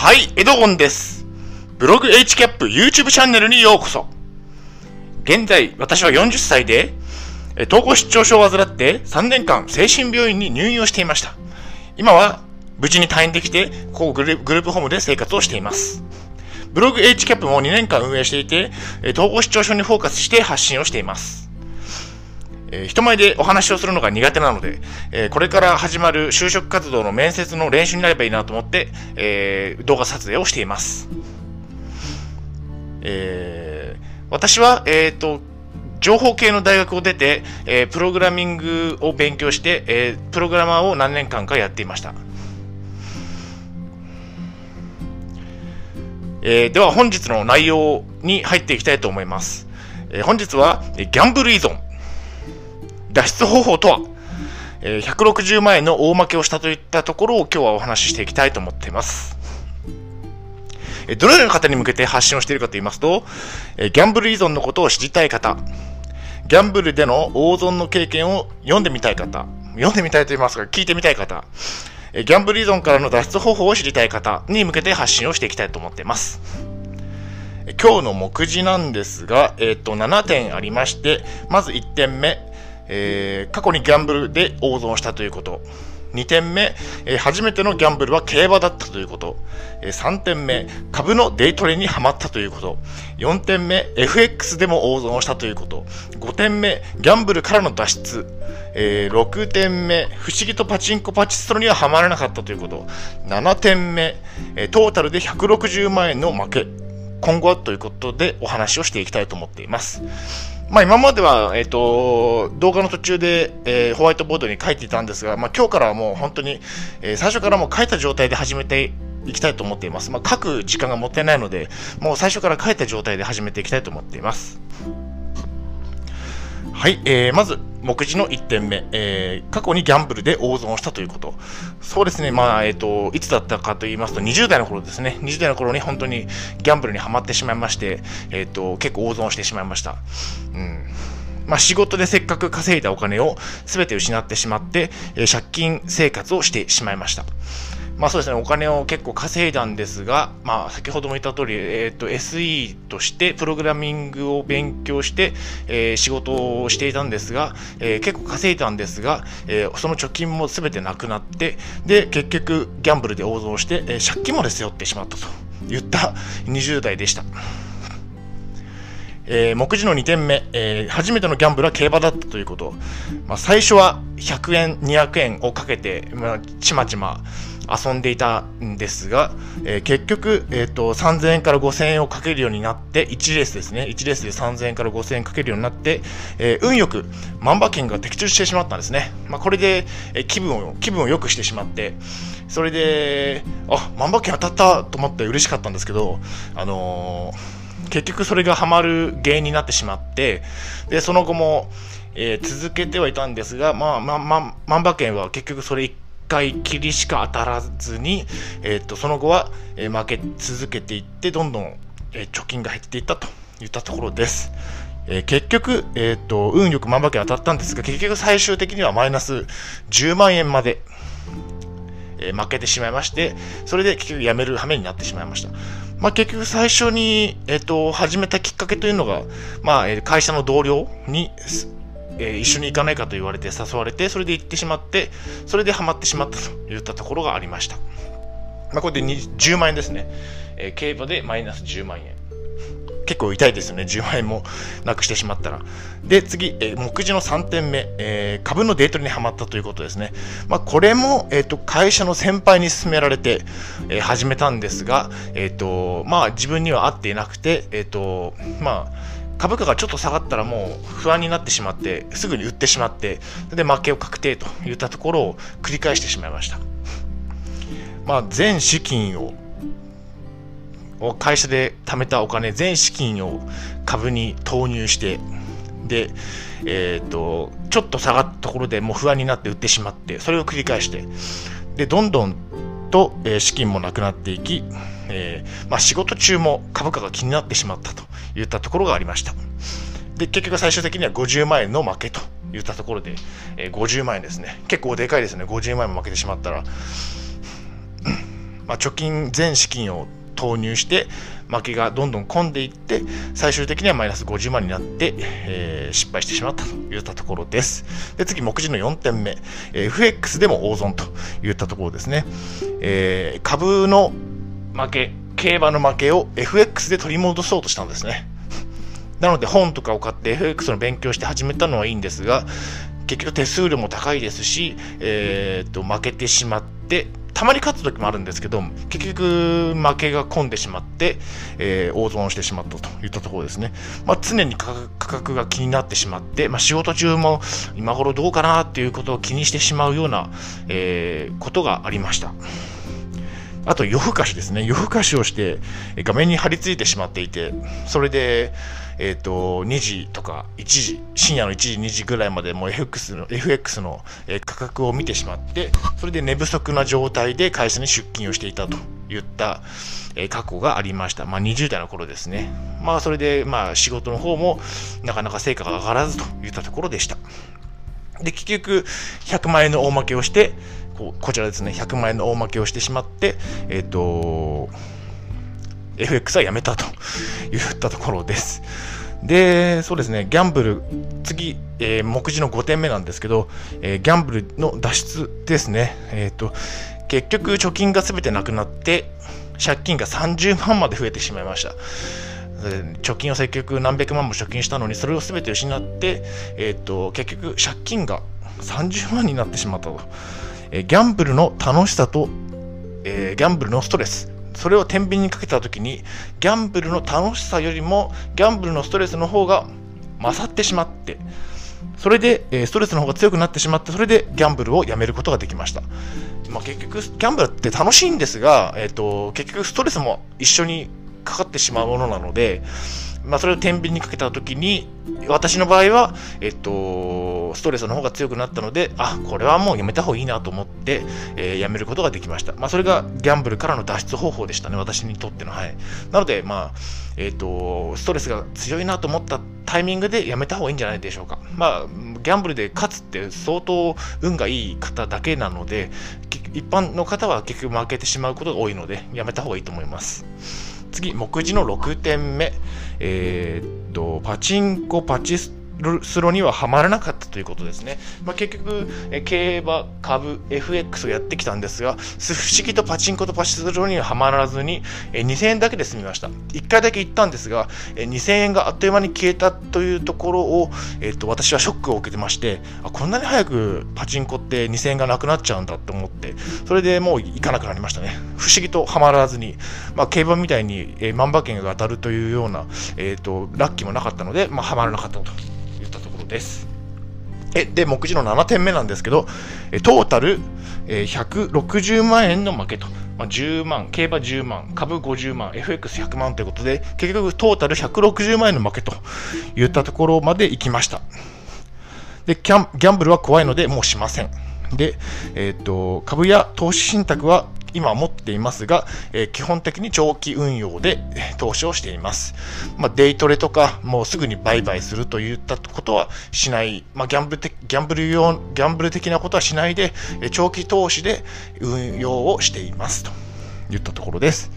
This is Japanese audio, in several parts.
はい、エドゴンです。ブログ HCAP YouTube チャンネルにようこそ。現在、私は40歳で、統合失調症を患って3年間精神病院に入院をしていました。今は無事に退院できて、ここグループホームで生活をしています。ブログ HCAP も2年間運営していて、統合失調症にフォーカスして発信をしています。えー、人前でお話をするのが苦手なので、えー、これから始まる就職活動の面接の練習になればいいなと思って、えー、動画撮影をしています。えー、私は、えっ、と、情報系の大学を出て、えプログラミングを勉強して、えプログラマーを何年間かやっていました。えでは本日の内容に入っていきたいと思います。え本日は、ギャンブル依存。脱出方法とは、えー、160万円の大負けをしたといったところを今日はお話ししていきたいと思っています。えどのような方に向けて発信をしているかと言いますと、えギャンブル依存のことを知りたい方、ギャンブルでの大損の経験を読んでみたい方、読んでみたいと言いますか、聞いてみたい方、ギャンブル依存からの脱出方法を知りたい方に向けて発信をしていきたいと思っています。今日の目次なんですが、えっ、と、7点ありまして、まず1点目、えー、過去にギャンブルで大損したということ。2点目、えー、初めてのギャンブルは競馬だったということ。えー、3点目、株のデイトレにはまったということ。4点目、FX でも大損したということ。5点目、ギャンブルからの脱出。えー、6点目、不思議とパチンコパチストロにははまらなかったということ。7点目、え、トータルで160万円の負け。今後はということでお話をしていきたいと思っています。まあ、今までは、えっ、ー、と、動画の途中で、えー、ホワイトボードに書いていたんですが、まあ、今日からはもう本当に、えー、最初からもう書いた状態で始めていきたいと思っています。まあ、書く時間がもったいないので、もう最初から書いた状態で始めていきたいと思っています。はい、えー、まず、目次の1点目、えー、過去にギャンブルで大損をしたということ。そうですね、まあ、えっ、ー、と、いつだったかと言いますと、20代の頃ですね。20代の頃に本当にギャンブルにはまってしまいまして、えっ、ー、と、結構大損してしまいました。うん。まあ、仕事でせっかく稼いだお金を全て失ってしまって、えー、借金生活をしてしまいました。まあそうですね、お金を結構稼いだんですが、まあ先ほども言った通り、えっ、ー、と SE としてプログラミングを勉強して、えー、仕事をしていたんですが、えー、結構稼いだんですが、えー、その貯金も全てなくなって、で、結局ギャンブルで大損して、えー、借金まで背負ってしまったと言った20代でした。えー、目次の2点目、えー、初めてのギャンブルは競馬だったということ。まあ、最初は100円、200円をかけて、まあ、ちまちま、遊んでいたんですが、えー、結局、えーと、3000円から5000円をかけるようになって、1レースですね、1レースで3000円から5000円かけるようになって、えー、運よく万馬券が的中してしまったんですね。まあ、これで、えー、気分を、気分を良くしてしまって、それで、あ、万馬券当たったと思って嬉しかったんですけど、あの結局それがハマる原因になってしまって、で、その後も、え続けてはいたんですが、まあ、まあ、まあ、万馬券は結局それ1回きりしか当たらずに、えー、とその後は、え負け続けていってどんどん、え貯金が減っていったといったところです。え、結局、えーと、運よく万馬券当たったんですが結局最終的にはマイナス10万円まで、え、負けてしまいましてそれで結局辞める羽目になってしまいました。まあ、結局最初に、えーと始めたきっかけというのが、まあ、会社の同僚にえー、一緒に行かないかと言われて誘われて、それで行ってしまって、それでハマってしまったといったところがありました。まあ、これで10万円ですね。えー、競馬でマイナス10万円。結構痛いですよね。10万円もなくしてしまったら。で、次、えー、目次の3点目、えー、株のデートにはまったということですね。まあ、これも、え、ー、と、会社の先輩に勧められて、え始めたんですが、えっ、と、まあ、自分には合っていなくて、えっ、と、まあ、株価がちょっと下がったらもう不安になってしまってすぐに売ってしまってで負けを確定といったところを繰り返してしまいました、まあ、全資金を会社で貯めたお金全資金を株に投入してで、えーと、ちょっと下がったところでもう不安になって売ってしまってそれを繰り返してでどんどんと、えー、資金もなくなっていき、えーまあ、仕事中も株価が気になってしまったといったところがありました。で、結局最終的には50万円の負けといったところで、えー、50万円ですね。結構でかいですね。50万円も負けてしまったら。まあ、貯金全資金を投入して負けがどんどん込んでいって最終的にはマイナス50万になって、えー、失敗してしまったといったところです。で次目次の4点目、えー、FX でも大損といったところですね、えー、株の負け競馬の負けを FX で取り戻そうとしたんですね。なので本とかを買って FX の勉強して始めたのはいいんですが結局手数料も高いですし、えー、と負けてしまってたまに勝つ時もあるんですけど結局負けが込んでしまって、えー、大損してしまったといったところですね、まあ、常に価格が気になってしまって、まあ、仕事中も今頃どうかなっていうことを気にしてしまうような、えー、ことがありました。あと夜更かしですね。夜更かしをして画面に貼り付いてしまっていてそれでえっ、ー、と、2時とか1時、深夜の1時、2時ぐらいまでもう FX の FX の、え価格を見てしまって、それで寝不足な状態で会社に出勤をしていたといった、え過去がありました。まあ、20代の頃ですね。まあ、それで、まあ、仕事の方もなかなか成果が上がらずといったところでした。で、結局、100万円の大負けをして、ここちらですね、100万円の大負けをしてしまって、えっ、ー、と、FX はやめたと言ったところです。で、そうですね、ギャンブル、次、えー、目次の5点目なんですけど、えー、ギャンブルの脱出ですね。えっ、ー、と、結局貯金が全てなくなって、借金が30万まで増えてしまいました。貯金を積極何百万も貯金したのにそれを全て失って、えーと、結局借金が30万になってしまったと、えー、ギャンブルの楽しさと、えー、ギャンブルのストレスそれを天秤にかけた時にギャンブルの楽しさよりもギャンブルのストレスの方が勝ってしまってそれで、えストレスの方が強くなってしまってそれでギャンブルをやめることができました、まあ、結局ギャンブルって楽しいんですが、えーと、結局ストレスも一緒にかかってしまうものなので、まあ、それを天秤にかけた時に私の場合は、えっと、ストレスの方が強くなったので、あ、これはもうやめた方がいいなと思って、えー、やめることができました。まあ、それがギャンブルからの脱出方法でしたね、私にとっての。はい。なので、まあ、えっと、ストレスが強いなと思ったタイミングでやめた方がいいんじゃないでしょうか。まあ、ギャンブルで勝つって相当運がいい方だけなので、一般の方は結局負けてしまうことが多いので、やめた方がいいと思います。次、目次の6点目。えー、っと、パチンコ、パチススロにははまらなかったということですね。まあ、結局、え競馬、株、FX をやってきたんですが、不思議とパチンコとパチスロにははまらずに、え2000円だけで済みました。1回だけ行ったんですが、え2000円があっという間に消えたというところを、えー、と私はショックを受けてましてあ、こんなに早くパチンコって2000円がなくなっちゃうんだって思って、それでもう行かなくなりましたね。不思議とはまらずに、まあ、競馬みたいに、え万馬券が当たるというような、えーと、ラッキーもなかったので、まあ、はまらなかったと。です。えで、目次の7点目なんですけど、トータル、え160万円の負けと。まあ、10万、競馬10万、株50万、FX100 万ということで、結局トータル160万円の負けといったところまで行きました。で、ギャンブルは怖いので、もうしません。で、えっ、と、株や投資信託は今持っていますが、えー、基本的に長期運用で投資をしています。まあ、デイトレとか、もうすぐに売買するといったことはしない、まあ、ギャンブル的ギャンブル用ギャンブル的なことはしないで、長期投資で運用をしていますといったところです。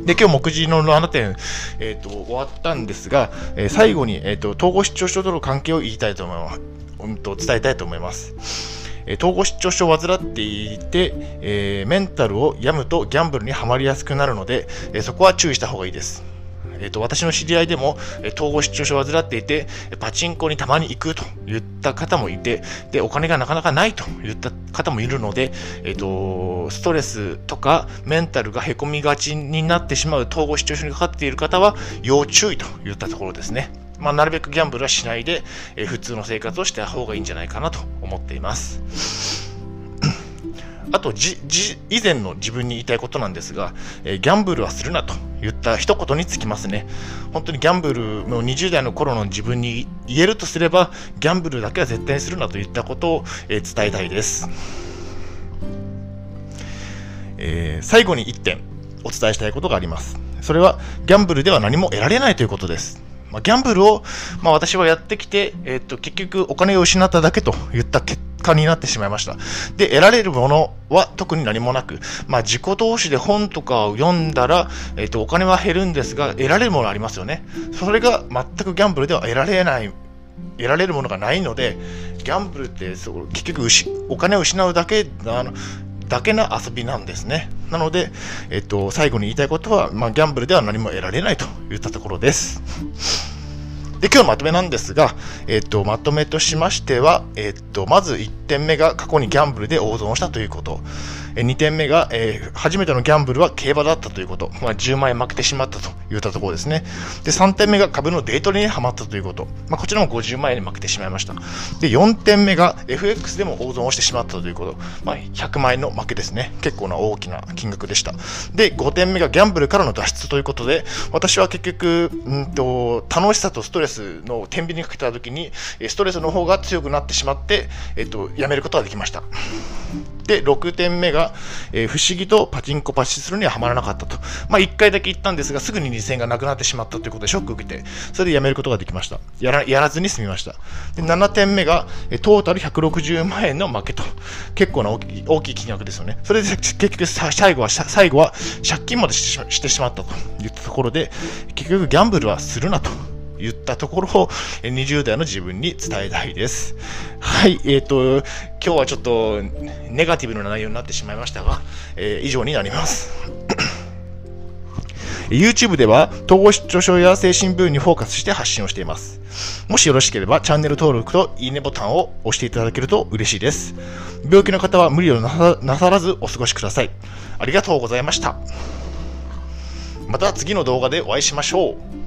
で、今日目次の7点、えっ、ー、と、終わったんですが、えー、最後に、えっ、と、統合失調症との関係を言いたいと思います。うんと、伝えたいと思います。統合失調症を患っていて、えー、メンタルを病むとギャンブルにはまりやすくなるので、えー、そこは注意した方がいいです。えーと、私の知り合いでも、え、統合失調症を患っていて、パチンコにたまに行くと言った方もいて、で、お金がなかなかないと言った方もいるので、え、ー、と、ストレスとかメンタルがへこみがちになってしまう統合失調症にかかっている方は要注意と言ったところですね。まあ、なるべくギャンブルはしないで、えー、普通の生活をした方がいいんじゃないかなと思っています。あとじじ、以前の自分に言いたいことなんですが、えー、ギャンブルはするなと言った一言につきますね。本当にギャンブルの20代の頃の自分に言えるとすれば、ギャンブルだけは絶対にするなといったことを、えー、伝えたいです。えー、最後に1点お伝えしたいことがあります。それは、ギャンブルでは何も得られないということです。まあ、ギャンブルを、まあ、私はやってきて、えっと、結局お金を失っただけといった結果になってしまいました。で、得られるものは特に何もなく、まあ、自己投資で本とかを読んだら、えっと、お金は減るんですが、得られるものありますよね。それが全くギャンブルでは得られない得られるものがないので、ギャンブルってそう結局お金を失うだけあのだけな遊びなんですね。なので、えっと、最後に言いたいことは、まあ、ギャンブルでは何も得られないといったところです。で、今日のまとめなんですが、えっと、まとめとしましては、えっと、まず1点目が過去にギャンブルで大損したということ。2点目が、えー、初めてのギャンブルは競馬だったということ。まあ、10万円負けてしまったといったところですね。で、3点目が株のデートにはまったということ。まあ、こちらも50万円に負けてしまいました。で、4点目が FX でも大損をしてしまったということ。まあ、100万円の負けですね。結構な大きな金額でした。で、5点目がギャンブルからの脱出ということで、私は結局、うんと、楽しさとストレスの天秤にかけた時に、ストレスの方が強くなってしまって、えっと、やめることができました。で、6点目が、えー、不思議とパチンコパチするにはハマらなかったと。まあ、1回だけ行ったんですが、すぐに2000円がなくなってしまったということでショックを受けて、それでやめることができました。やらやらずに済みました。で、7点目が、えトータル160万円の負けと。結構な大きい大きい金額ですよね。それで結局最後は、最後は借金までしてしまったといったところで、結局ギャンブルはするなと。言ったところを20代の自分に伝えたいです。はい、えっ、ー、と、今日はちょっとネガティブな内容になってしまいましたが、えー、以上になります。YouTube では統合失調症や精神病にフォーカスして発信をしています。もしよろしければチャンネル登録といいねボタンを押していただけると嬉しいです。病気の方は無理をなさらずお過ごしください。ありがとうございました。また次の動画でお会いしましょう。